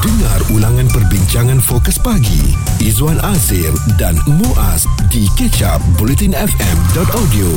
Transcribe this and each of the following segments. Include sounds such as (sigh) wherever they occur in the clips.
Dengar ulangan perbincangan fokus pagi Izwan Azir dan Muaz di kecap bulletinfm.audio.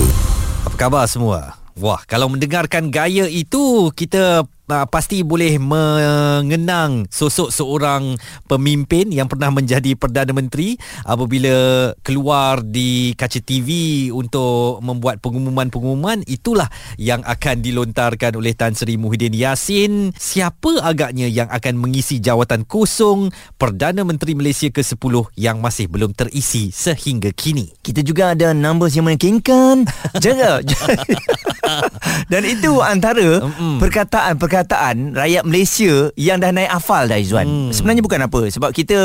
Apa khabar semua? Wah, kalau mendengarkan gaya itu, kita uh, pasti boleh mengenang sosok seorang pemimpin yang pernah menjadi Perdana Menteri apabila keluar di kaca TV untuk membuat pengumuman-pengumuman. Itulah yang akan dilontarkan oleh Tan Sri Muhyiddin Yassin. Siapa agaknya yang akan mengisi jawatan kosong Perdana Menteri Malaysia ke-10 yang masih belum terisi sehingga kini? Kita juga ada numbers yang meyakinkan jaga. (laughs) (laughs) Dan itu antara perkataan perkataan rakyat Malaysia yang dah naik hafal dah Izwan. Hmm. Sebenarnya bukan apa sebab kita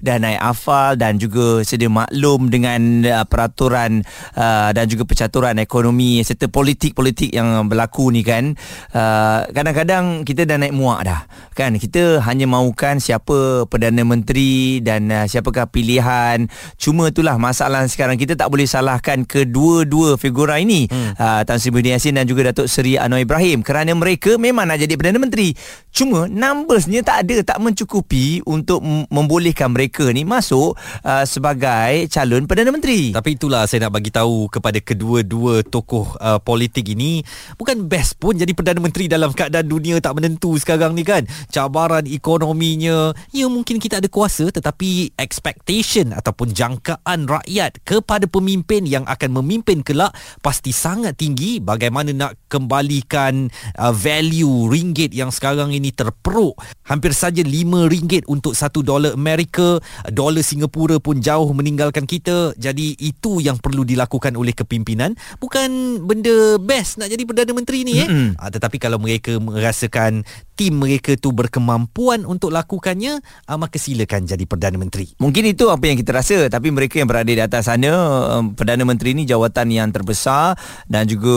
dah naik hafal dan juga sedia maklum dengan uh, peraturan uh, dan juga percaturan ekonomi serta politik-politik yang berlaku ni kan. Uh, kadang-kadang kita dah naik muak dah. Kan kita hanya mahukan siapa Perdana Menteri dan uh, siapakah pilihan. Cuma itulah masalah sekarang kita tak boleh salahkan kedua-dua figura ini. Hmm. Uh, Tan Sri Muhyiddin Yassin dan juga Datuk Seri Anwar Ibrahim kerana mereka memang nak jadi Perdana Menteri. Cuma numbersnya tak ada, tak mencukupi untuk membolehkan mereka ni masuk uh, sebagai calon Perdana Menteri. Tapi itulah saya nak bagi tahu kepada kedua-dua tokoh uh, politik ini, bukan best pun jadi Perdana Menteri dalam keadaan dunia tak menentu sekarang ni kan. Cabaran ekonominya, ya mungkin kita ada kuasa tetapi expectation ataupun jangkaan rakyat kepada pemimpin yang akan memimpin kelak pasti sangat tinggi bagaimana nak kembalikan uh, value ringgit yang sekarang ini terperuk. Hampir saja 5 ringgit untuk 1 dolar Amerika. Dolar Singapura pun jauh meninggalkan kita. Jadi itu yang perlu dilakukan oleh kepimpinan. Bukan benda best nak jadi Perdana Menteri ni eh. Mm-hmm. tetapi kalau mereka merasakan tim mereka tu berkemampuan untuk lakukannya uh, maka silakan jadi Perdana Menteri. Mungkin itu apa yang kita rasa tapi mereka yang berada di atas sana um, Perdana Menteri ini jawatan yang terbesar dan juga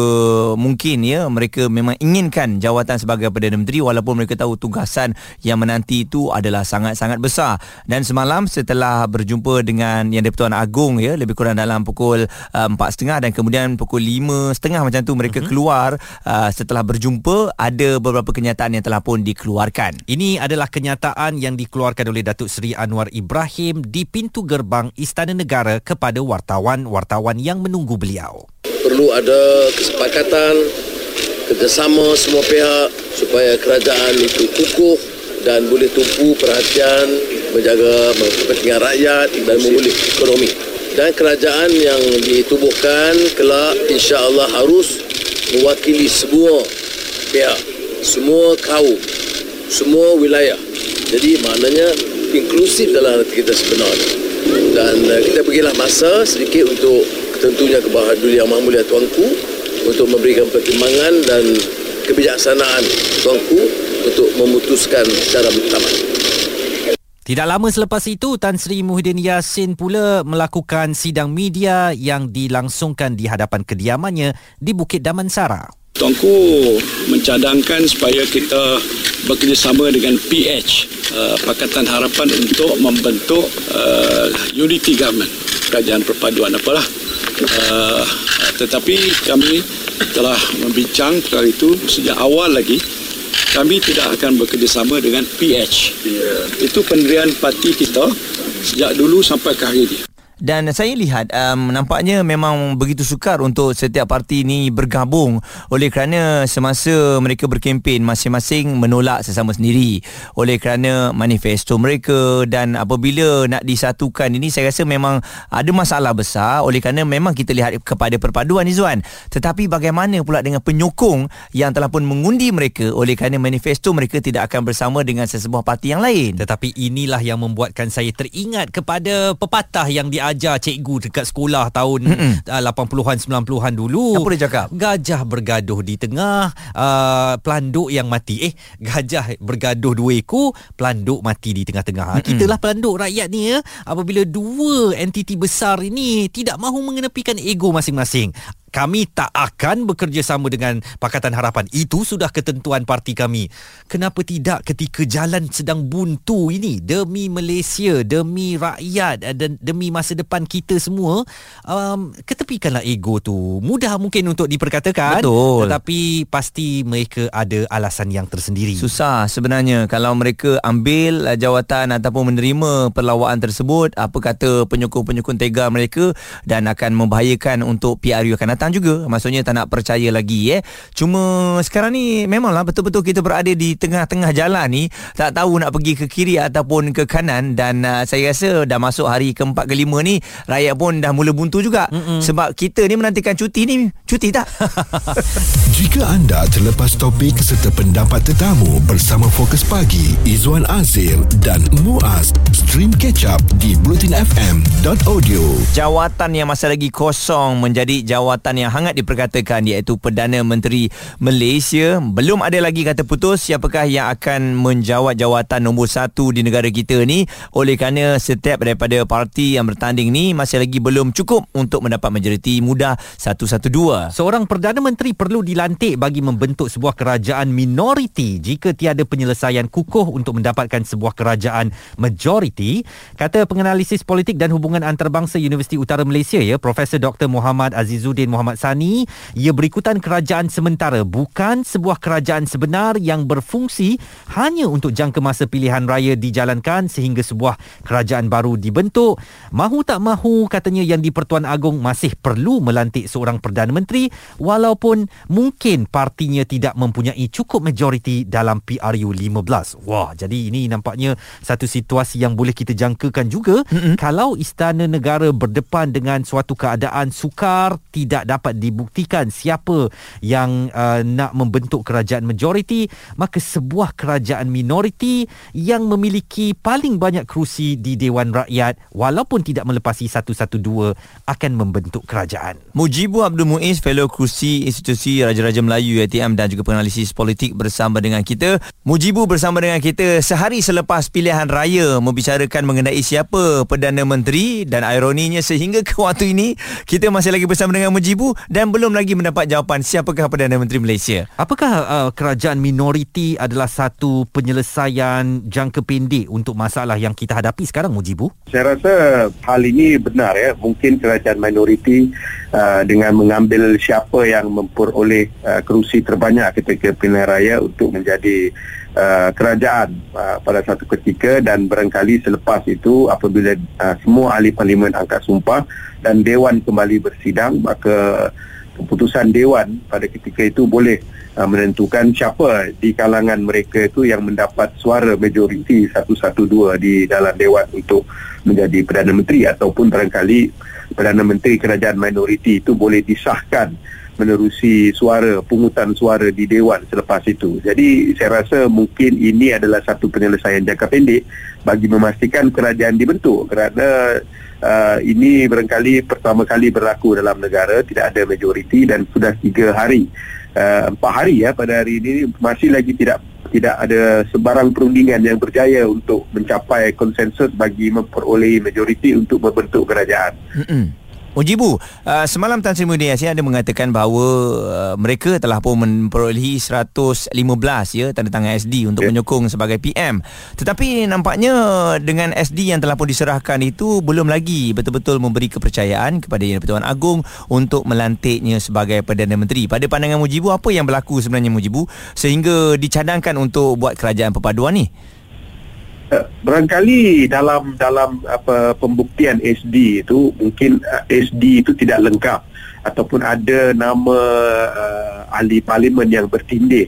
mungkin ya mereka memang inginkan jawatan sebagai Perdana Menteri walaupun mereka tahu tugasan yang menanti itu adalah sangat-sangat besar. Dan semalam setelah berjumpa dengan yang Dipertuan Agong ya lebih kurang dalam pukul uh, 4.30 dan kemudian pukul 5.30 macam tu mereka uh-huh. keluar uh, setelah berjumpa ada beberapa kenyataan yang telah pun dikeluarkan. Ini adalah kenyataan yang dikeluarkan oleh Datuk Seri Anwar Ibrahim di pintu gerbang Istana Negara kepada wartawan-wartawan yang menunggu beliau. Perlu ada kesepakatan kerjasama semua pihak supaya kerajaan itu kukuh dan boleh tumpu perhatian menjaga kepentingan rakyat dan memulih ekonomi. Dan kerajaan yang ditubuhkan kelak insya-Allah harus mewakili semua pihak semua kaum, semua wilayah. Jadi maknanya inklusif dalam hati kita sebenarnya. Dan uh, kita berilah masa sedikit untuk tentunya kebahagiaan Yang Maha Mulia Tuanku untuk memberikan pertimbangan dan kebijaksanaan Tuanku untuk memutuskan secara muktamad. Tidak lama selepas itu, Tan Sri Muhyiddin Yassin pula melakukan sidang media yang dilangsungkan di hadapan kediamannya di Bukit Damansara. Tuanku mencadangkan supaya kita bekerjasama dengan PH uh, Pakatan Harapan untuk membentuk uh, unity government kerajaan perpaduan apalah. Uh, tetapi kami telah membincang perkara itu sejak awal lagi. Kami tidak akan bekerjasama dengan PH yeah. itu pendirian parti kita sejak dulu sampai ke hari ini dan saya lihat um, nampaknya memang begitu sukar untuk setiap parti ini bergabung. Oleh kerana semasa mereka berkempen masing-masing menolak sesama sendiri. Oleh kerana manifesto mereka dan apabila nak disatukan ini saya rasa memang ada masalah besar. Oleh kerana memang kita lihat kepada perpaduan Izzuan tetapi bagaimana pula dengan penyokong yang telah pun mengundi mereka oleh kerana manifesto mereka tidak akan bersama dengan sesebuah parti yang lain? Tetapi inilah yang membuatkan saya teringat kepada pepatah yang di ajar cikgu dekat sekolah tahun Mm-mm. 80-an 90-an dulu. Apa dia cakap? Gajah bergaduh di tengah, uh, pelanduk yang mati. Eh, gajah bergaduh dua ekor, pelanduk mati di tengah-tengah. Mm-mm. Kitalah pelanduk rakyat ni ya. Apabila dua entiti besar ini tidak mahu mengenepikan ego masing-masing. Kami tak akan bekerjasama dengan Pakatan Harapan. Itu sudah ketentuan parti kami. Kenapa tidak ketika jalan sedang buntu ini demi Malaysia, demi rakyat dan demi masa depan kita semua, um, ketepikanlah ego tu. Mudah mungkin untuk diperkatakan, Betul. tetapi pasti mereka ada alasan yang tersendiri. Susah sebenarnya kalau mereka ambil uh, jawatan ataupun menerima perlawanan tersebut apa kata penyokong-penyokong tega mereka dan akan membahayakan untuk PRU akan datang datang juga. Maksudnya tak nak percaya lagi eh. Cuma sekarang ni memanglah betul-betul kita berada di tengah-tengah jalan ni. Tak tahu nak pergi ke kiri ataupun ke kanan. Dan uh, saya rasa dah masuk hari keempat ke lima ni rakyat pun dah mula buntu juga. Mm-mm. sebab kita ni menantikan cuti ni. Cuti tak? (laughs) Jika anda terlepas topik serta pendapat tetamu bersama Fokus Pagi Izwan Azir dan Muaz stream catch up di blutinfm.audio jawatan yang masih lagi kosong menjadi jawatan yang hangat diperkatakan iaitu Perdana Menteri Malaysia. Belum ada lagi kata putus siapakah yang akan menjawat jawatan nombor satu di negara kita ni. Oleh kerana setiap daripada parti yang bertanding ni masih lagi belum cukup untuk mendapat majoriti mudah 112. Seorang Perdana Menteri perlu dilantik bagi membentuk sebuah kerajaan minoriti jika tiada penyelesaian kukuh untuk mendapatkan sebuah kerajaan majoriti. Kata penganalisis politik dan hubungan antarabangsa Universiti Utara Malaysia ya, Profesor Dr. Muhammad Azizuddin Muhammad Sani, ia berikutan kerajaan sementara bukan sebuah kerajaan sebenar yang berfungsi hanya untuk jangka masa pilihan raya dijalankan sehingga sebuah kerajaan baru dibentuk. Mahu tak mahu katanya yang di-Pertuan Agong masih perlu melantik seorang Perdana Menteri walaupun mungkin partinya tidak mempunyai cukup majoriti dalam PRU 15. Wah, jadi ini nampaknya satu situasi yang boleh kita jangkakan juga mm-hmm. kalau istana negara berdepan dengan suatu keadaan sukar tidak dapat dibuktikan siapa yang uh, nak membentuk kerajaan majoriti maka sebuah kerajaan minoriti yang memiliki paling banyak kerusi di Dewan Rakyat walaupun tidak melepasi 112 akan membentuk kerajaan. Mujibu Abdul Muiz, fellow kerusi institusi Raja-Raja Melayu ATM dan juga penganalisis politik bersama dengan kita. Mujibu bersama dengan kita sehari selepas pilihan raya membicarakan mengenai siapa Perdana Menteri dan ironinya sehingga ke waktu ini kita masih lagi bersama dengan Mujibu dan belum lagi mendapat jawapan siapakah Perdana Menteri Malaysia. Apakah uh, kerajaan minoriti adalah satu penyelesaian jangka pendek untuk masalah yang kita hadapi sekarang Mujibu? Saya rasa hal ini benar ya. Mungkin kerajaan minoriti uh, dengan mengambil siapa yang memperoleh uh, kerusi terbanyak ketika pilihan raya untuk menjadi uh, kerajaan uh, pada satu ketika dan barangkali selepas itu apabila uh, semua ahli parlimen angkat sumpah dan dewan kembali bersidang maka keputusan dewan pada ketika itu boleh uh, menentukan siapa di kalangan mereka itu yang mendapat suara majoriti 112 di dalam dewan untuk menjadi Perdana Menteri ataupun barangkali Perdana Menteri kerajaan minoriti itu boleh disahkan menerusi suara pungutan suara di dewan selepas itu. Jadi saya rasa mungkin ini adalah satu penyelesaian jangka pendek bagi memastikan kerajaan dibentuk kerana uh, ini barangkali pertama kali berlaku dalam negara tidak ada majoriti dan sudah tiga hari uh, empat hari ya pada hari ini masih lagi tidak tidak ada sebarang perundingan yang berjaya untuk mencapai konsensus bagi memperoleh majoriti untuk membentuk kerajaan. Mm-mm. Mujibu, uh, semalam Tan Sri Muhyiddin Yassin ada mengatakan bahawa uh, mereka telah pun memperolehi 115 ya tanda tangan SD untuk yeah. menyokong sebagai PM. Tetapi nampaknya dengan SD yang telah pun diserahkan itu belum lagi betul-betul memberi kepercayaan kepada Yang Pertuan Agong untuk melantiknya sebagai Perdana Menteri. Pada pandangan Mujibu, apa yang berlaku sebenarnya Mujibu sehingga dicadangkan untuk buat kerajaan perpaduan ni? Eh, barangkali dalam dalam apa pembuktian SD itu mungkin uh, eh, SD itu tidak lengkap ataupun ada nama uh, ahli parlimen yang bertindih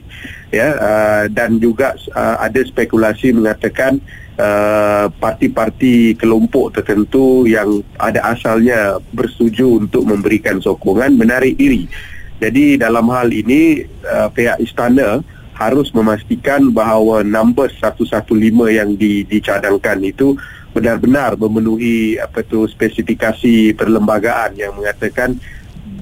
ya uh, dan juga uh, ada spekulasi mengatakan uh, parti-parti kelompok tertentu yang ada asalnya bersetuju untuk memberikan sokongan menarik diri. Jadi dalam hal ini uh, pihak istana harus memastikan bahawa nombor 115 yang di, dicadangkan itu benar-benar memenuhi apa tu spesifikasi perlembagaan yang mengatakan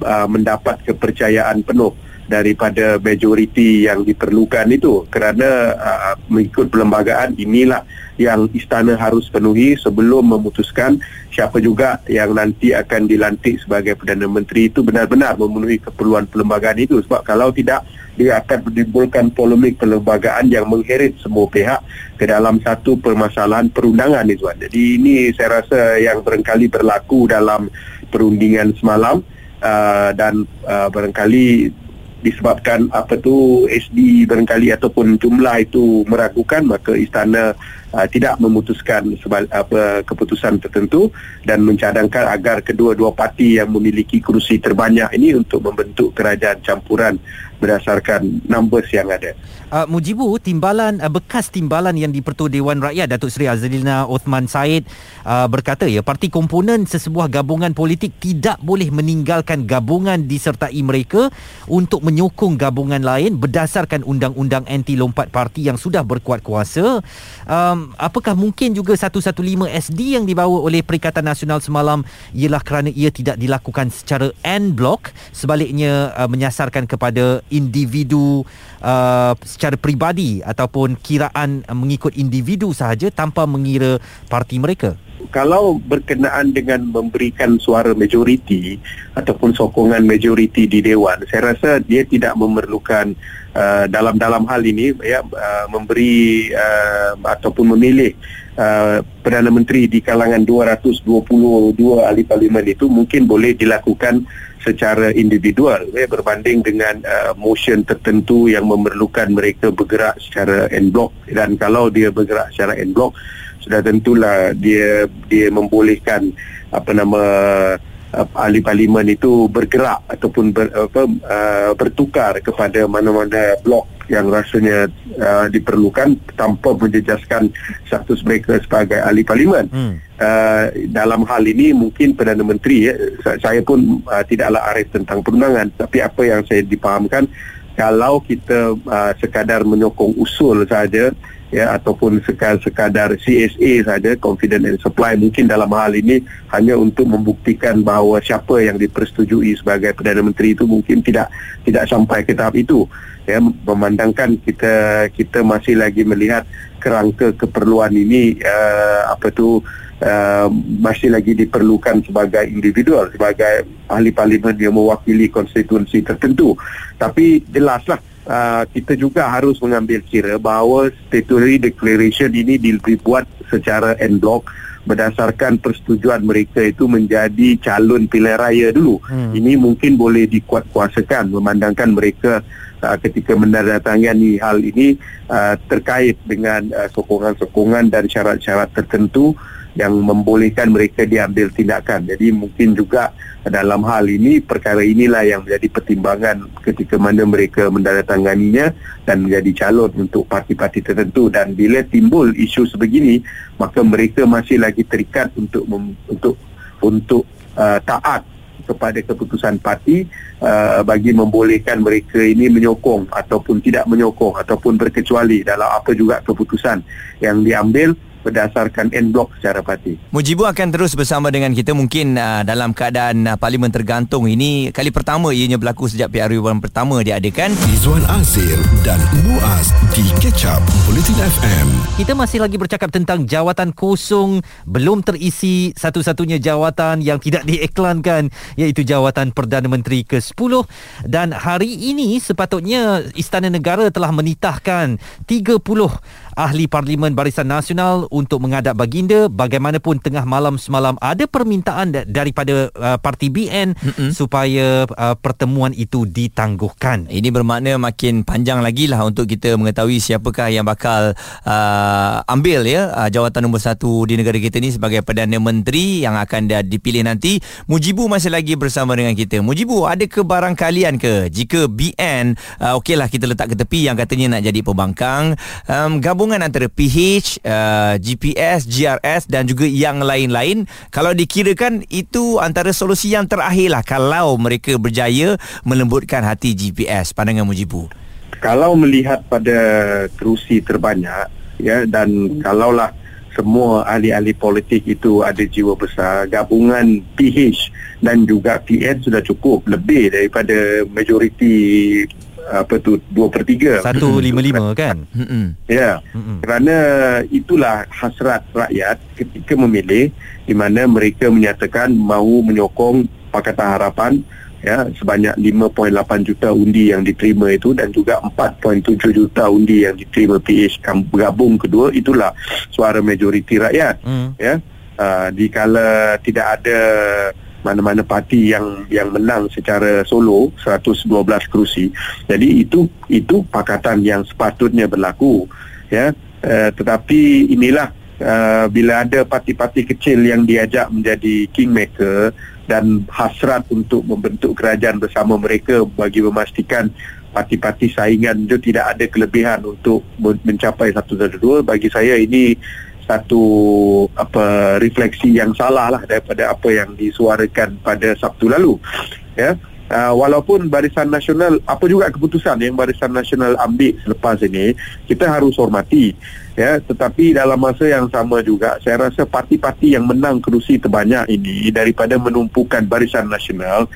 uh, mendapat kepercayaan penuh daripada majoriti yang diperlukan itu. Kerana uh, mengikut perlembagaan inilah yang istana harus penuhi sebelum memutuskan siapa juga yang nanti akan dilantik sebagai Perdana Menteri itu benar-benar memenuhi keperluan perlembagaan itu sebab kalau tidak dia akan menimbulkan polemik perlembagaan yang mengheret semua pihak ke dalam satu permasalahan perundangan Izwan. Jadi ini saya rasa yang barangkali berlaku dalam perundingan semalam uh, dan uh, barangkali disebabkan apa tu SD barangkali ataupun jumlah itu meragukan maka istana uh, tidak memutuskan sebal, apa keputusan tertentu dan mencadangkan agar kedua-dua parti yang memiliki kerusi terbanyak ini untuk membentuk kerajaan campuran berdasarkan numbers yang ada. Uh, Mujibu, timbalan uh, bekas timbalan yang di-Pertua Dewan Rakyat Datuk Seri Azlina Othman Said uh, berkata ya parti komponen sesebuah gabungan politik tidak boleh meninggalkan gabungan disertai mereka untuk menyokong gabungan lain berdasarkan undang-undang anti lompat parti yang sudah berkuat kuasa. Um, apakah mungkin juga 115 SD yang dibawa oleh Perikatan Nasional semalam ialah kerana ia tidak dilakukan secara en bloc sebaliknya uh, menyasarkan kepada individu uh, secara peribadi ataupun kiraan mengikut individu sahaja tanpa mengira parti mereka? Kalau berkenaan dengan memberikan suara majoriti ataupun sokongan majoriti di dewan, saya rasa dia tidak memerlukan uh, dalam dalam hal ini ya uh, memberi uh, ataupun memilih uh, perdana menteri di kalangan 222 ahli parlimen itu mungkin boleh dilakukan secara individual ya, berbanding dengan uh, motion tertentu yang memerlukan mereka bergerak secara en bloc. Dan kalau dia bergerak secara en bloc sudah tentulah dia dia membolehkan apa nama uh, ahli parlimen itu bergerak ataupun ber, apa, uh, bertukar kepada mana-mana blok yang rasanya uh, diperlukan tanpa menjejaskan status mereka sebagai ahli parlimen. Hmm. Uh, dalam hal ini mungkin Perdana Menteri, ya, saya pun uh, tidaklah arif tentang perundangan tapi apa yang saya dipahamkan kalau kita uh, sekadar menyokong usul saja ya ataupun sekadar, CSA saja confident and supply mungkin dalam hal ini hanya untuk membuktikan bahawa siapa yang dipersetujui sebagai Perdana Menteri itu mungkin tidak tidak sampai ke tahap itu. Ya memandangkan kita kita masih lagi melihat kerangka keperluan ini uh, apa tu uh, masih lagi diperlukan sebagai individual sebagai ahli parlimen yang mewakili konstituensi tertentu. Tapi jelaslah uh, kita juga harus mengambil kira bahawa statutory declaration ini dibuat secara en bloc berdasarkan persetujuan mereka itu menjadi calon pilihan raya dulu. Hmm. Ini mungkin boleh dikuatkuasakan memandangkan mereka uh, ketika menandatangani hal ini uh, terkait dengan uh, sokongan-sokongan dan syarat-syarat tertentu yang membolehkan mereka diambil tindakan. Jadi mungkin juga dalam hal ini perkara inilah yang menjadi pertimbangan ketika mana mereka menandatanganinya dan menjadi calon untuk parti-parti tertentu dan bila timbul isu sebegini maka mereka masih lagi terikat untuk untuk untuk uh, taat kepada keputusan parti uh, bagi membolehkan mereka ini menyokong ataupun tidak menyokong ataupun berkecuali dalam apa juga keputusan yang diambil berdasarkan en blok secara parti. Mujibu akan terus bersama dengan kita mungkin uh, dalam keadaan uh, parlimen tergantung ini kali pertama ianya berlaku sejak PRU yang pertama diadakan. Izwan Azir dan Muaz di Catch Up Bulletin FM. Kita masih lagi bercakap tentang jawatan kosong belum terisi satu-satunya jawatan yang tidak diiklankan iaitu jawatan Perdana Menteri ke-10 dan hari ini sepatutnya Istana Negara telah menitahkan 30 ahli parlimen Barisan Nasional untuk mengadap baginda bagaimanapun tengah malam semalam ada permintaan daripada uh, parti BN Mm-mm. supaya uh, pertemuan itu ditangguhkan. Ini bermakna makin panjang lagi lah untuk kita mengetahui siapakah yang bakal uh, ambil ya uh, jawatan nombor satu di negara kita ni sebagai Perdana Menteri yang akan dipilih nanti. Mujibu masih lagi bersama dengan kita. Mujibu, ada ke barangkalian ke jika BN uh, okeylah kita letak ke tepi yang katanya nak jadi pembangkang um, gabung gabungan antara PH, uh, GPS, GRS dan juga yang lain-lain. Kalau dikirakan itu antara solusi yang terakhir lah kalau mereka berjaya melembutkan hati GPS pandangan Mujibu. Kalau melihat pada kerusi terbanyak ya dan kalaulah semua ahli-ahli politik itu ada jiwa besar gabungan PH dan juga PN sudah cukup lebih daripada majoriti apa tu 2 per 3 155 kan? Ya. Mm-mm. kerana itulah hasrat rakyat ketika memilih di mana mereka menyatakan mahu menyokong Pakatan Harapan ya sebanyak 5.8 juta undi yang diterima itu dan juga 4.7 juta undi yang diterima PH bergabung kedua. Itulah suara majoriti rakyat mm. ya. Uh, dikala tidak ada mana-mana parti yang yang menang secara solo 112 kerusi. Jadi itu itu pakatan yang sepatutnya berlaku ya. Uh, tetapi inilah uh, bila ada parti-parti kecil yang diajak menjadi kingmaker dan hasrat untuk membentuk kerajaan bersama mereka bagi memastikan parti-parti saingan itu tidak ada kelebihan untuk mencapai satu dan dua bagi saya ini satu apa refleksi yang salah lah daripada apa yang disuarakan pada Sabtu lalu. Ya. Uh, walaupun Barisan Nasional apa juga keputusan yang Barisan Nasional ambil selepas ini kita harus hormati. Ya tetapi dalam masa yang sama juga saya rasa parti-parti yang menang kerusi terbanyak ini daripada menumpukan Barisan Nasional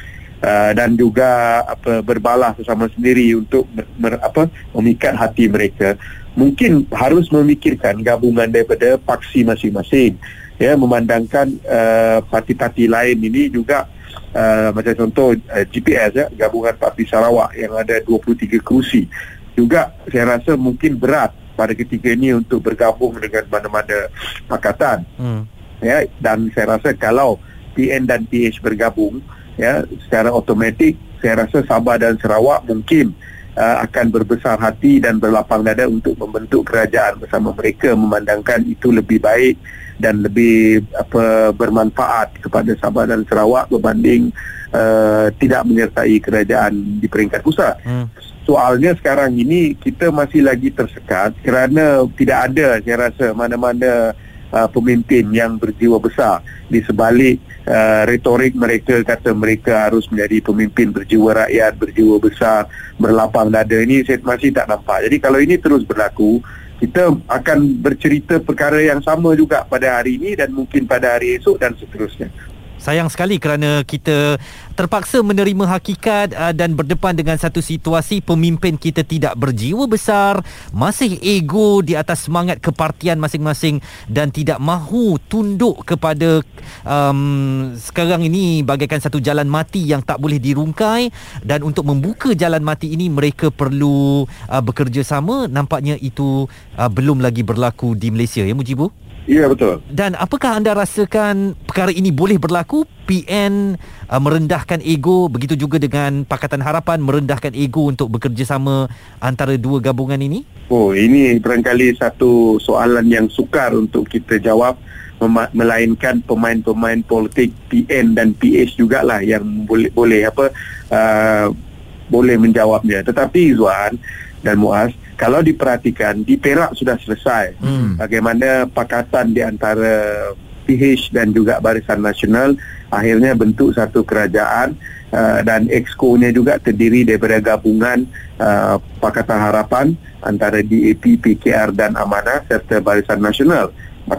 Uh, dan juga apa berbalah sesama sendiri untuk mer, apa memikat hati mereka mungkin harus memikirkan gabungan daripada paksi masing-masing. Ya memandangkan uh, parti-parti lain ini juga uh, macam contoh uh, GPS ya gabungan parti Sarawak yang ada 23 kerusi. Juga saya rasa mungkin berat pada ketika ini untuk bergabung dengan mana-mana pakatan. Hmm. ya dan saya rasa kalau PN dan PH bergabung ya secara automatik saya rasa Sabah dan Sarawak mungkin uh, akan berbesar hati dan berlapang dada untuk membentuk kerajaan bersama mereka memandangkan itu lebih baik dan lebih apa bermanfaat kepada Sabah dan Sarawak berbanding uh, tidak menyertai kerajaan di peringkat pusat. Hmm. Soalnya sekarang ini kita masih lagi tersekat kerana tidak ada saya rasa mana-mana uh, pemimpin yang berjiwa besar di sebalik uh, retorik mereka kata mereka harus menjadi pemimpin berjiwa rakyat berjiwa besar berlapang dada. Ini saya masih tak nampak. Jadi kalau ini terus berlaku kita akan bercerita perkara yang sama juga pada hari ini dan mungkin pada hari esok dan seterusnya Sayang sekali kerana kita terpaksa menerima hakikat uh, dan berdepan dengan satu situasi pemimpin kita tidak berjiwa besar, masih ego di atas semangat kepartian masing-masing dan tidak mahu tunduk kepada um, sekarang ini bagaikan satu jalan mati yang tak boleh dirungkai. Dan untuk membuka jalan mati ini mereka perlu uh, bekerjasama. Nampaknya itu uh, belum lagi berlaku di Malaysia. Ya Mujibu? Ya betul. Dan apakah anda rasakan perkara ini boleh berlaku? PN uh, merendahkan ego begitu juga dengan Pakatan Harapan merendahkan ego untuk bekerjasama antara dua gabungan ini? Oh, ini barangkali satu soalan yang sukar untuk kita jawab melainkan pemain-pemain politik PN dan PH jugalah yang boleh boleh apa uh, boleh menjawabnya. Tetapi Zuan dan Muaz kalau diperhatikan di Perak sudah selesai hmm. bagaimana pakatan di antara PH dan juga Barisan Nasional akhirnya bentuk satu kerajaan uh, dan exco-nya juga terdiri daripada gabungan uh, Pakatan Harapan antara DAP, PKR dan Amanah serta Barisan Nasional.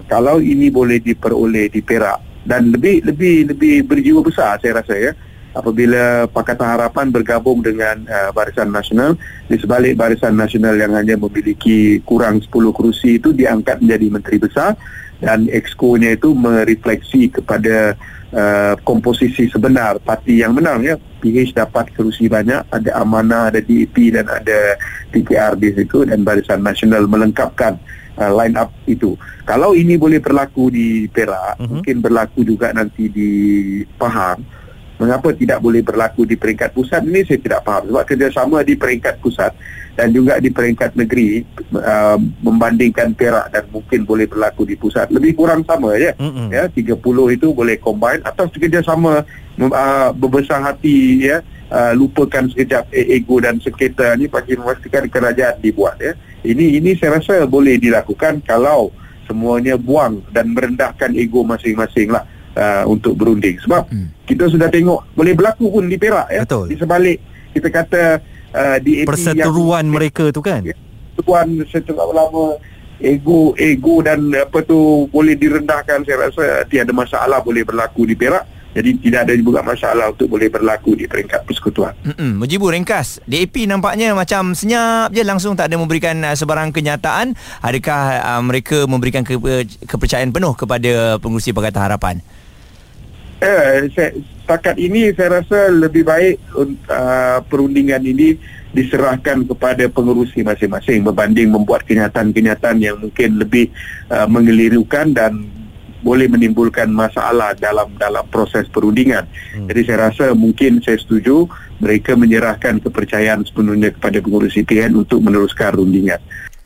Kalau ini boleh diperoleh di Perak dan lebih lebih lebih berjiwa besar saya rasa ya apabila Pakatan Harapan bergabung dengan uh, Barisan Nasional di sebalik Barisan Nasional yang hanya memiliki kurang 10 kerusi itu diangkat menjadi menteri besar dan exco-nya itu merefleksi kepada uh, komposisi sebenar parti yang menang ya PH dapat kerusi banyak ada Amanah ada DAP dan ada PKR di situ dan Barisan Nasional melengkapkan uh, line up itu kalau ini boleh berlaku di Perak uh-huh. mungkin berlaku juga nanti di Pahang mengapa tidak boleh berlaku di peringkat pusat ini saya tidak faham. Sebab kerjasama di peringkat pusat dan juga di peringkat negeri uh, membandingkan Perak dan mungkin boleh berlaku di pusat lebih kurang sama ya mm-hmm. ya 30 itu boleh combine atau kerjasama uh, berbesar hati ya. Uh, lupakan sekejap ego dan sekitar ini bagi memastikan kerajaan dibuat ya. Ini ini saya rasa boleh dilakukan kalau semuanya buang dan merendahkan ego masing-masing lah uh, untuk berunding sebab hmm. kita sudah tengok boleh berlaku pun di Perak ya Betul. di sebalik kita kata uh, di perseteruan yang, mereka tu kan perseteruan setelah lama ego ego dan apa tu boleh direndahkan saya rasa tiada masalah boleh berlaku di Perak jadi tidak ada juga masalah untuk boleh berlaku di peringkat persekutuan. Mm-mm. Mujibu ringkas. DAP nampaknya macam senyap je langsung tak ada memberikan uh, sebarang kenyataan. Adakah uh, mereka memberikan ke- kepercayaan penuh kepada pengurusi Pakatan Harapan? Eh, saya, setakat ini saya rasa lebih baik uh, perundingan ini diserahkan kepada pengurusi masing-masing berbanding membuat kenyataan-kenyataan yang mungkin lebih uh, mengelirukan dan boleh menimbulkan masalah dalam dalam proses perundingan. Hmm. Jadi saya rasa mungkin saya setuju mereka menyerahkan kepercayaan sepenuhnya kepada pengurusi PN untuk meneruskan rundingan.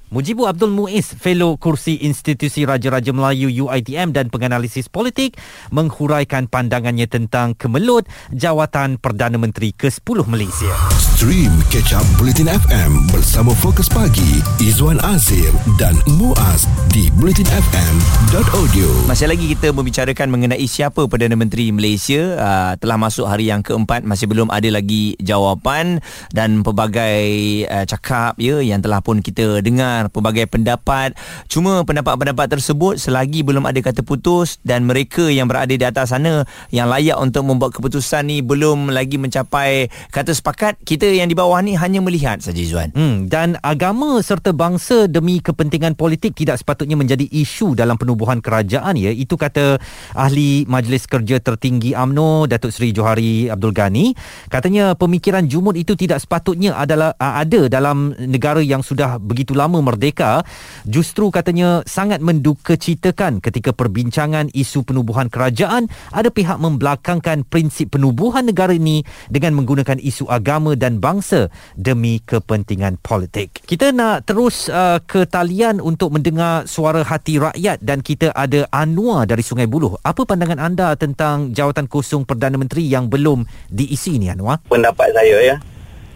Mujibu Abdul Muiz, Fellow Kursi Institusi Raja-Raja Melayu UITM dan penganalisis politik menghuraikan pandangannya tentang kemelut jawatan Perdana Menteri ke-10 Malaysia. Stream Catch Up Bulletin FM bersama Fokus Pagi, Izwan Azir dan Muaz di bulletinfm.audio. Masih lagi kita membicarakan mengenai siapa Perdana Menteri Malaysia uh, telah masuk hari yang keempat masih belum ada lagi jawapan dan pelbagai uh, cakap ya yang telah pun kita dengar pelbagai pendapat cuma pendapat-pendapat tersebut selagi belum ada kata putus dan mereka yang berada di atas sana yang layak untuk membuat keputusan ni belum lagi mencapai kata sepakat kita yang di bawah ni hanya melihat saja Zuan Hmm, dan agama serta bangsa demi kepentingan politik tidak sepatutnya menjadi isu dalam penubuhan kerajaan ya. Itu kata ahli Majlis Kerja Tertinggi AMNO Datuk Seri Johari Abdul Ghani. Katanya pemikiran jumud itu tidak sepatutnya adalah ada dalam negara yang sudah begitu lama merdeka. Justru katanya sangat mendukacitakan ketika perbincangan isu penubuhan kerajaan ada pihak membelakangkan prinsip penubuhan negara ini dengan menggunakan isu agama dan bangsa demi kepentingan politik. Kita nak terus uh, ke talian untuk mendengar suara hati rakyat dan kita ada Anwar dari Sungai Buloh. Apa pandangan anda tentang jawatan kosong Perdana Menteri yang belum diisi ni Anwar? pendapat saya ya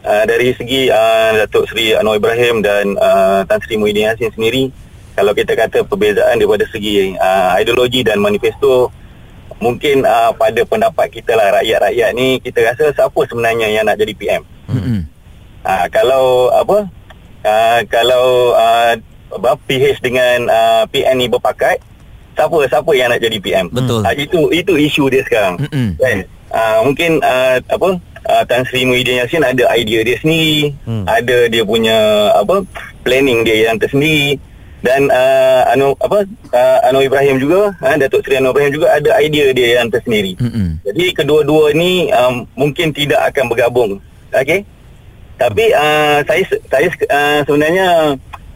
uh, dari segi uh, Datuk Seri Anwar Ibrahim dan uh, Tan Sri Muhyiddin Yassin sendiri kalau kita kata perbezaan daripada segi uh, ideologi dan manifesto mungkin uh, pada pendapat kita lah rakyat-rakyat ni kita rasa siapa sebenarnya yang nak jadi PM Mm-mm. uh, kalau apa uh, kalau uh, PH dengan uh, PN ni berpakat siapa siapa yang nak jadi PM Betul. uh, itu itu isu dia sekarang Mm-mm. kan uh, mungkin uh, apa uh, Tan Sri Muhyiddin Yassin ada idea dia sendiri Hmm. hmm. ada dia punya apa planning dia yang tersendiri dan uh, Anu apa uh, Anwar Ibrahim juga uh, Datuk Seri Anwar Ibrahim juga ada idea dia yang tersendiri Mm-mm. jadi kedua-dua ni um, mungkin tidak akan bergabung okey tapi uh, saya saya uh, sebenarnya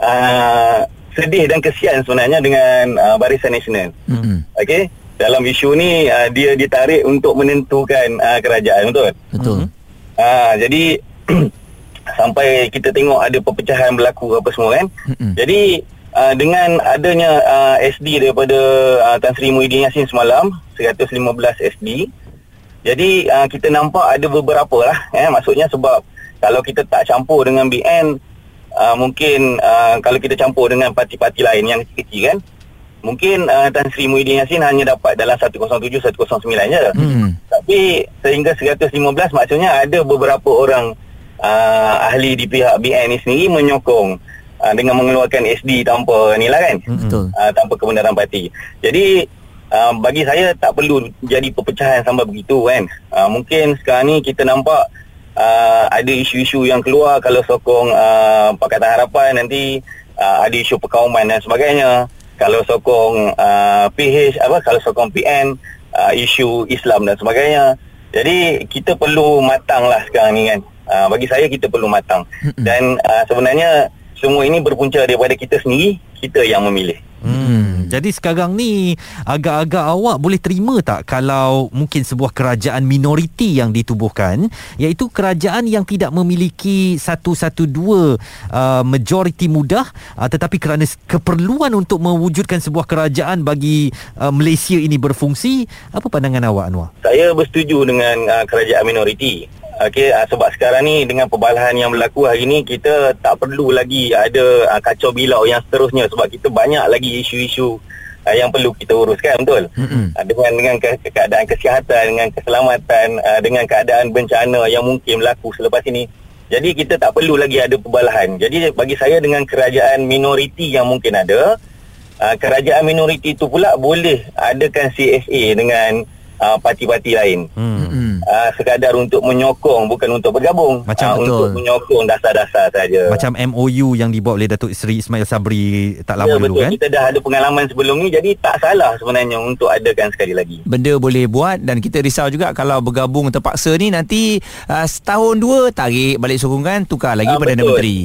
uh, sedih dan kesian sebenarnya dengan uh, Barisan Nasional Mm-mm. Okey, dalam isu ni uh, dia ditarik untuk menentukan uh, kerajaan betul. Betul uh, jadi (clears throat) sampai kita tengok ada perpecahan berlaku apa semua kan. Mm-mm. Jadi uh, dengan adanya uh, SD daripada uh, Tan Sri Muhyiddin Yassin semalam 115 SD. Jadi uh, kita nampak ada beberapa lah eh maksudnya sebab kalau kita tak campur dengan BN uh, mungkin uh, kalau kita campur dengan parti-parti lain yang kecil-kecil kan mungkin uh, Tan Sri Muhyiddin Yassin hanya dapat dalam 107 109 je. Mm. Tapi sehingga 115 maksudnya ada beberapa orang uh, ahli di pihak BN ni sendiri menyokong uh, dengan mengeluarkan SD tanpa ni lah kan. Betul Uh, tanpa kebenaran parti. Jadi uh, bagi saya tak perlu jadi perpecahan sampai begitu kan. Uh, mungkin sekarang ni kita nampak uh, ada isu-isu yang keluar kalau sokong uh, Pakatan Harapan nanti uh, ada isu perkauman dan sebagainya. Kalau sokong uh, PH apa kalau sokong PN uh, isu Islam dan sebagainya. Jadi kita perlu matang lah sekarang ni kan. Uh, bagi saya kita perlu matang. Dan uh, sebenarnya semua ini berpunca daripada kita sendiri, kita yang memilih. Hmm. Jadi sekarang ni agak-agak awak boleh terima tak kalau mungkin sebuah kerajaan minoriti yang ditubuhkan iaitu kerajaan yang tidak memiliki satu-satu dua uh, majoriti mudah uh, tetapi kerana keperluan untuk mewujudkan sebuah kerajaan bagi uh, Malaysia ini berfungsi apa pandangan awak Anwar? Saya bersetuju dengan uh, kerajaan minoriti. Okey, uh, sebab sekarang ni dengan perbalahan yang berlaku hari ni kita tak perlu lagi ada uh, kacau bilau yang seterusnya sebab kita banyak lagi isu-isu uh, yang perlu kita uruskan betul. Mm-mm. Uh, dengan dengan ke- keadaan kesihatan, dengan keselamatan, uh, dengan keadaan bencana yang mungkin berlaku selepas ini. Jadi kita tak perlu lagi ada perbalahan. Jadi bagi saya dengan kerajaan minoriti yang mungkin ada, uh, kerajaan minoriti itu pula boleh adakan CSA dengan uh, parti-parti lain. Hmm. Uh, sekadar untuk menyokong bukan untuk bergabung. Macam uh, betul. untuk menyokong dasar-dasar saja. Macam MOU yang dibuat oleh Datuk Seri Ismail Sabri tak lama ya, dulu betul. kan? Kita dah ada pengalaman sebelum ni jadi tak salah sebenarnya untuk adakan sekali lagi. benda boleh buat dan kita risau juga kalau bergabung terpaksa ni nanti uh, setahun dua tarik balik sokongan tukar lagi Ah, Perdana betul. Menteri.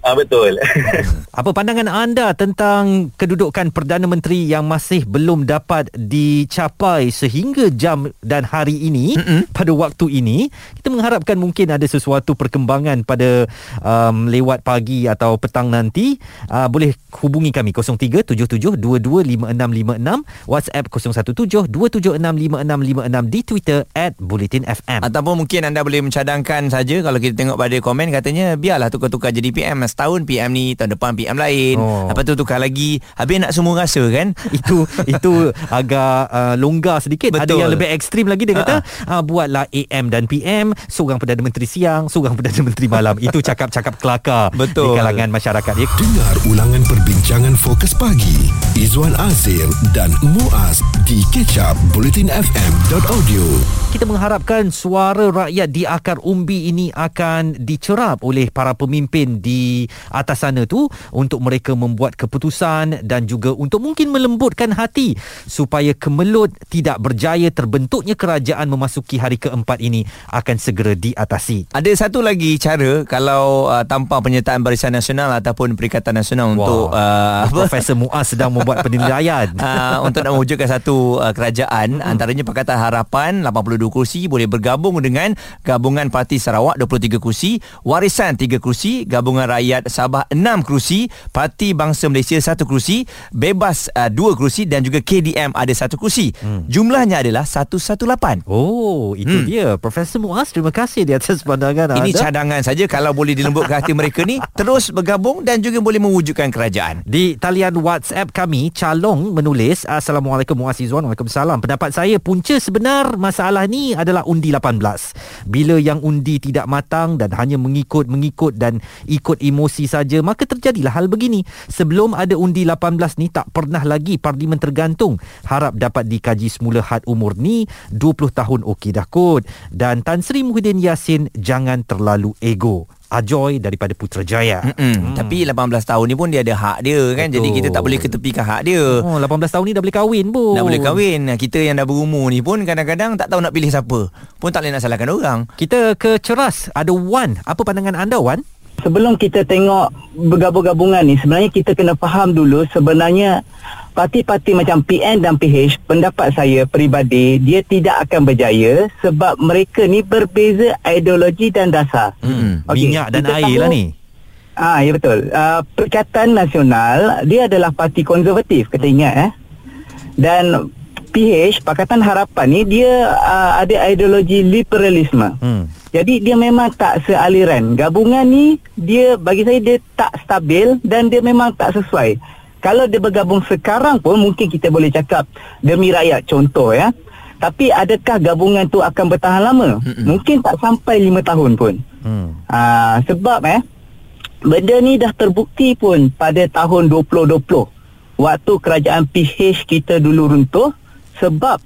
Ah betul. (laughs) Apa pandangan anda tentang kedudukan Perdana Menteri yang masih belum dapat dicapai sehingga jam dan hari ini Mm-mm. pada waktu ini kita mengharapkan mungkin ada sesuatu perkembangan pada um, lewat pagi atau petang nanti uh, boleh hubungi kami 0377225656 WhatsApp 0172765656 di Twitter at Bulletin FM Ataupun mungkin anda boleh mencadangkan saja kalau kita tengok pada komen katanya biarlah tukar-tukar jadi PM setahun PM ni tahun depan PM lain. Oh. Lepas tu tukar lagi. Habis nak semua rasa kan? (laughs) itu itu agak uh, longgar sedikit ada Betul. yang lebih ekstrim lagi dia kata uh, buatlah AM dan PM seorang Perdana Menteri siang seorang Perdana Menteri malam itu cakap-cakap kelakar Betul. di kalangan masyarakat ya Dengar ulangan perbincangan fokus pagi Izwan Azir dan Muaz di kecap bulletinfm.audio kita mengharapkan suara rakyat di akar umbi ini akan dicerap oleh para pemimpin di atas sana tu untuk mereka membuat keputusan dan juga untuk mungkin melembutkan hati supaya kemelut tidak berjaya terbentuknya kerajaan memasuki hari keempat ini akan segera diatasi. Ada satu lagi cara kalau uh, tanpa penyertaan Barisan Nasional ataupun Perikatan Nasional untuk uh, (laughs) (laughs) Profesor Muaz sedang membuat penilaian. (laughs) Uh, untuk nak mewujudkan satu uh, kerajaan hmm. antaranya Pakatan Harapan 82 kursi boleh bergabung dengan Gabungan Parti Sarawak 23 kursi Warisan 3 kursi Gabungan Rakyat Sabah 6 kursi Parti Bangsa Malaysia 1 kursi Bebas uh, 2 kursi dan juga KDM ada 1 kursi hmm. jumlahnya adalah 118 Oh, itu hmm. dia. Profesor Muaz, terima kasih di atas pandangan ini anda. cadangan saja kalau boleh dilembutkan hati mereka ni (laughs) terus bergabung dan juga boleh mewujudkan kerajaan Di talian WhatsApp kami, Calong menulis, Assalamualaikum Muaz Izzuan, Waalaikumsalam. Pendapat saya, punca sebenar masalah ni adalah undi 18. Bila yang undi tidak matang dan hanya mengikut-mengikut dan ikut emosi saja, maka terjadilah hal begini. Sebelum ada undi 18 ni, tak pernah lagi parlimen tergantung. Harap dapat dikaji semula had umur ni, 20 tahun okey dah kot. Dan Tan Sri Muhyiddin Yassin, jangan terlalu ego. Ajoy daripada Putrajaya. Hmm. Tapi 18 tahun ni pun dia ada hak dia kan. Betul. Jadi kita tak boleh ketepikan hak dia. Oh, 18 tahun ni dah boleh kahwin pun. Dah boleh kahwin. Kita yang dah berumur ni pun kadang-kadang tak tahu nak pilih siapa. Pun tak boleh nak salahkan orang. Kita ke Ceras. Ada Wan. Apa pandangan anda Wan? Sebelum kita tengok bergabung-gabungan ni sebenarnya kita kena faham dulu sebenarnya parti-parti macam PN dan PH pendapat saya peribadi dia tidak akan berjaya sebab mereka ni berbeza ideologi dan dasar. Hmm. Okey, Minyak dan air tahu- lah ni. Ah ya betul. Uh, Perikatan Nasional dia adalah parti konservatif kita ingat eh. Dan PH Pakatan Harapan ni dia uh, ada ideologi liberalisme. Hmm. Jadi dia memang tak sealiran. Gabungan ni dia bagi saya dia tak stabil dan dia memang tak sesuai. Kalau dia bergabung sekarang pun mungkin kita boleh cakap demi rakyat contoh ya. Tapi adakah gabungan tu akan bertahan lama? Mm-mm. Mungkin tak sampai lima tahun pun. Hmm. Ah sebab eh benda ni dah terbukti pun pada tahun 2020 waktu kerajaan PH kita dulu runtuh sebab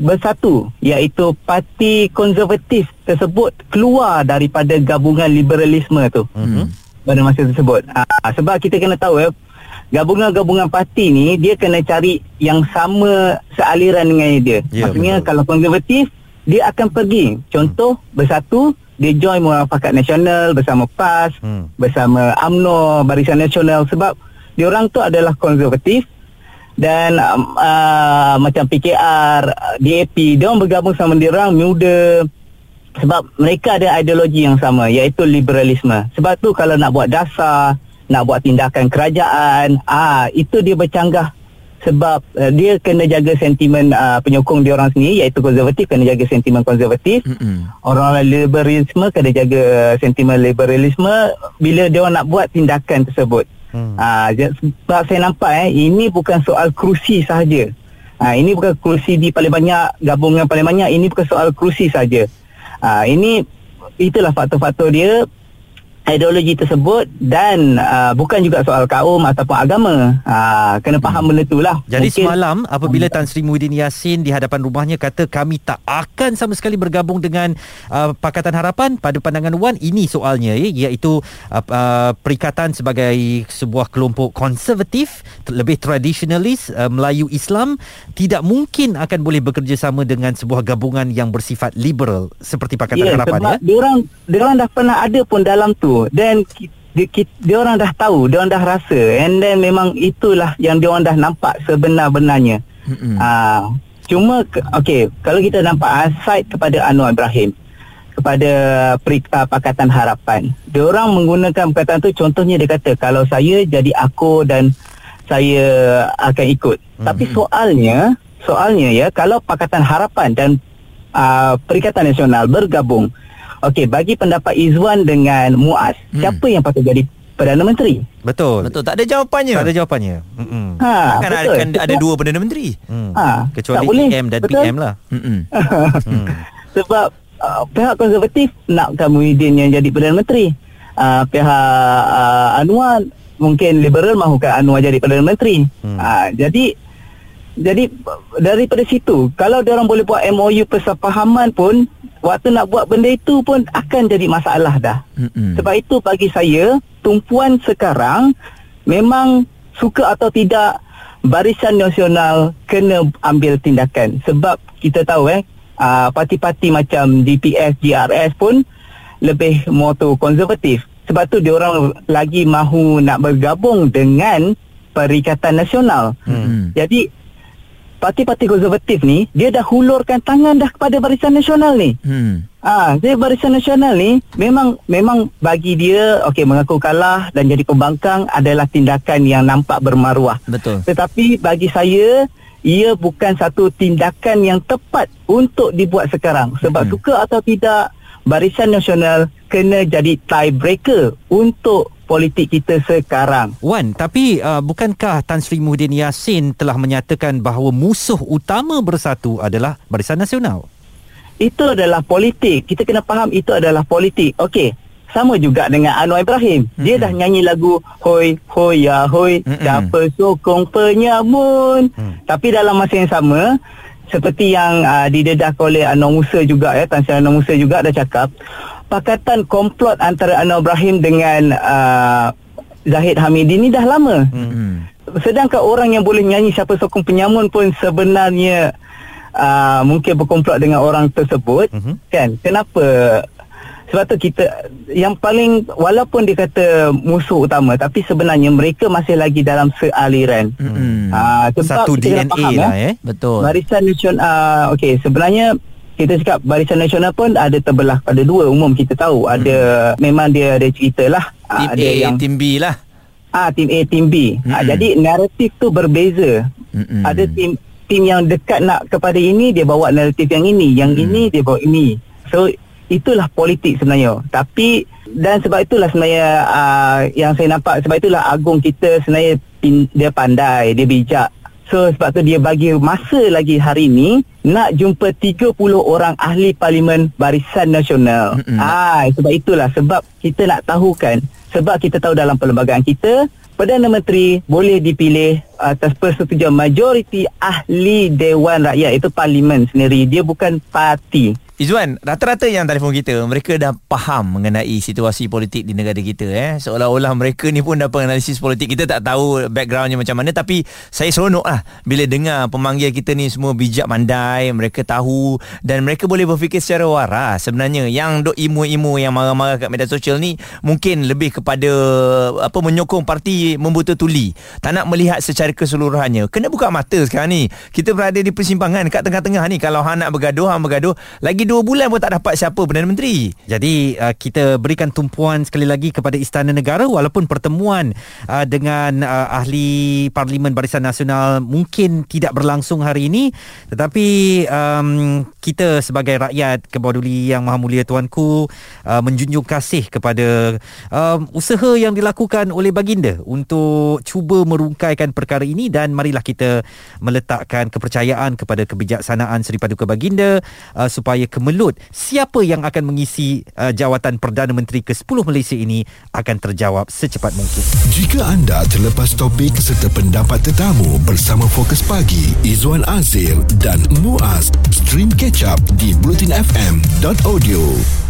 bersatu iaitu parti konservatif tersebut keluar daripada gabungan liberalisme tu Mhm. pada masa tersebut. Ah, sebab kita kena tahu eh gabungan-gabungan parti ni dia kena cari yang sama sealiran dengan dia. Ya, Maksudnya betul. kalau konservatif dia akan pergi. Contoh bersatu dia join Muafakat Nasional bersama PAS, Hmm. bersama AMNO, Barisan Nasional sebab dia orang tu adalah konservatif dan um, uh, macam PKR, uh, DAP, dia orang bergabung sama dia orang muda sebab mereka ada ideologi yang sama iaitu liberalisme. Sebab tu kalau nak buat dasar, nak buat tindakan kerajaan, ah itu dia bercanggah sebab uh, dia kena jaga sentimen uh, penyokong dia orang sendiri iaitu konservatif kena jaga sentimen konservatif. Mm-mm. Orang-orang liberalisme kena jaga sentimen liberalisme bila dia orang nak buat tindakan tersebut. Hmm. Ja- sebab saya nampak eh ini bukan soal kerusi sahaja. Ah, ini bukan kerusi di paling banyak gabungan paling banyak ini bukan soal kerusi saja. Ah, ini itulah faktor-faktor dia ideologi tersebut dan uh, bukan juga soal kaum ataupun agama. Uh, kena faham benda tu lah. Jadi Mungkin- semalam apabila Tan Sri Muhyiddin Yassin di hadapan rumahnya kata kami tak akan sama sekali bergabung dengan uh, Pakatan Harapan pada pandangan Wan ini soalnya ya iaitu uh, uh, perikatan sebagai sebuah kelompok konservatif lebih tradisionalis uh, Melayu Islam tidak mungkin akan boleh bekerjasama dengan sebuah gabungan yang bersifat liberal seperti Pakatan Ya, Harapan sebab ya. dia orang dia orang dah pernah ada pun dalam tu ki- dia, orang dah tahu, dia orang dah rasa and then memang itulah yang dia orang dah nampak sebenar-benarnya. Mm-mm. Ah, cuma ke- okey, kalau kita nampak ah, side kepada Anwar Ibrahim kepada peri, uh, Pakatan Harapan. Dia orang menggunakan perkataan tu contohnya dia kata kalau saya jadi aku dan saya akan ikut. Mm-hmm. Tapi soalnya, soalnya ya kalau Pakatan Harapan dan uh, Perikatan Nasional bergabung. Okey, bagi pendapat Izwan dengan Muaz, Hmm. siapa yang patut jadi Perdana Menteri? Betul. Betul tak ada jawapannya. Tak ada jawapannya. Mm-mm. Ha, Kan ada, betul. kan ada dua Perdana Menteri. Hmm. Ha, Kecuali. EM dan Betul. PM lah. Mm-mm. Hmm. (laughs) Sebab uh, pihak konservatif nakkan Muhyiddin yang jadi Perdana Menteri. Uh, pihak uh, Anwar mungkin liberal mahukan Anwar jadi Perdana Menteri. Hmm. Uh, jadi jadi daripada situ kalau dia orang boleh buat MOU persefahaman pun waktu nak buat benda itu pun akan jadi masalah dah. Mm-mm. Sebab itu bagi saya tumpuan sekarang memang suka atau tidak Barisan Nasional kena ambil tindakan sebab kita tahu eh uh, parti-parti macam DPS, GRS pun lebih moto konservatif. Sebab tu dia orang lagi mahu nak bergabung dengan Perikatan Nasional. Hmm. Jadi parti-parti konservatif ni dia dah hulurkan tangan dah kepada Barisan Nasional ni. Hmm. Ah, jadi Barisan Nasional ni memang memang bagi dia okey mengaku kalah dan jadi pembangkang adalah tindakan yang nampak bermaruah. Betul. Tetapi bagi saya ia bukan satu tindakan yang tepat untuk dibuat sekarang sebab Hmm. suka atau tidak Barisan Nasional kena jadi tiebreaker untuk politik kita sekarang. Wan, tapi uh, bukankah Tan Sri Muhyiddin Yassin telah menyatakan bahawa musuh utama bersatu adalah Barisan Nasional? Itu adalah politik. Kita kena faham itu adalah politik. Okey. Sama juga dengan Anwar Ibrahim. Dia dah nyanyi lagu Hoi Hoi Ya Hoi. Siapa sokong penyamun Hmm. Tapi dalam masa yang sama Seperti yang uh, didedah oleh Anwar Musa juga ya, Tan Sri Anwar Musa juga dah cakap Pakatan komplot antara Anwar Ibrahim dengan uh, Zahid Hamidi ni dah lama Hmm. Sedangkan orang yang boleh nyanyi siapa sokong penyamun pun sebenarnya uh, mungkin berkomplot dengan orang tersebut Mhm. kan kenapa sebab tu kita yang paling walaupun dia kata musuh utama tapi sebenarnya mereka masih lagi dalam sealiran Hmm. Ah, sebab Satu DNA faham, lah eh. eh. Betul. Barisan Nasional uh, okey sebenarnya kita cakap Barisan Nasional pun ada terbelah pada dua umum kita tahu ada memang dia ada cerita lah Ah, ada A, yang tim B lah. Ah tim A tim B. Ah, Mm-mm. jadi naratif tu berbeza. Mm-mm. Ada tim tim yang dekat nak kepada ini dia bawa naratif yang ini, yang Mm. ini dia bawa ini. So itulah politik sebenarnya. Tapi dan sebab itulah sebenarnya uh, yang saya nampak sebab itulah agung kita sebenarnya pin, dia pandai, dia bijak. So sebab tu dia bagi masa lagi hari ini nak jumpa 30 orang ahli parlimen Barisan Nasional. Ah sebab itulah sebab kita nak tahu kan sebab kita tahu dalam perlembagaan kita Perdana Menteri boleh dipilih atas persetujuan majoriti ahli Dewan Rakyat itu parlimen sendiri dia bukan parti Izzuan, rata-rata yang telefon kita mereka dah faham mengenai situasi politik di negara kita eh. Seolah-olah mereka ni pun dah penganalisis politik. Kita tak tahu backgroundnya macam mana tapi saya seronok lah bila dengar pemanggil kita ni semua bijak mandai, mereka tahu dan mereka boleh berfikir secara waras. Sebenarnya yang dok imu-imu yang marah-marah kat media sosial ni mungkin lebih kepada apa menyokong parti membuta tuli. Tak nak melihat secara keseluruhannya. Kena buka mata sekarang ni. Kita berada di persimpangan kat tengah-tengah ni. Kalau hang nak bergaduh, hang bergaduh. Lagi dua bulan pun tak dapat siapa Perdana Menteri. Jadi uh, kita berikan tumpuan sekali lagi kepada Istana Negara walaupun pertemuan uh, dengan uh, ahli Parlimen Barisan Nasional mungkin tidak berlangsung hari ini tetapi um, kita sebagai rakyat keboduli yang maha mulia tuanku uh, menjunjung kasih kepada um, usaha yang dilakukan oleh baginda untuk cuba merungkaikan perkara perkara ini dan marilah kita meletakkan kepercayaan kepada kebijaksanaan Seri Paduka Baginda uh, supaya kemelut siapa yang akan mengisi uh, jawatan Perdana Menteri ke-10 Malaysia ini akan terjawab secepat mungkin. Jika anda terlepas topik serta pendapat tetamu bersama Fokus Pagi, Izwan Azir dan Muaz, stream catch up di blutinfm.audio.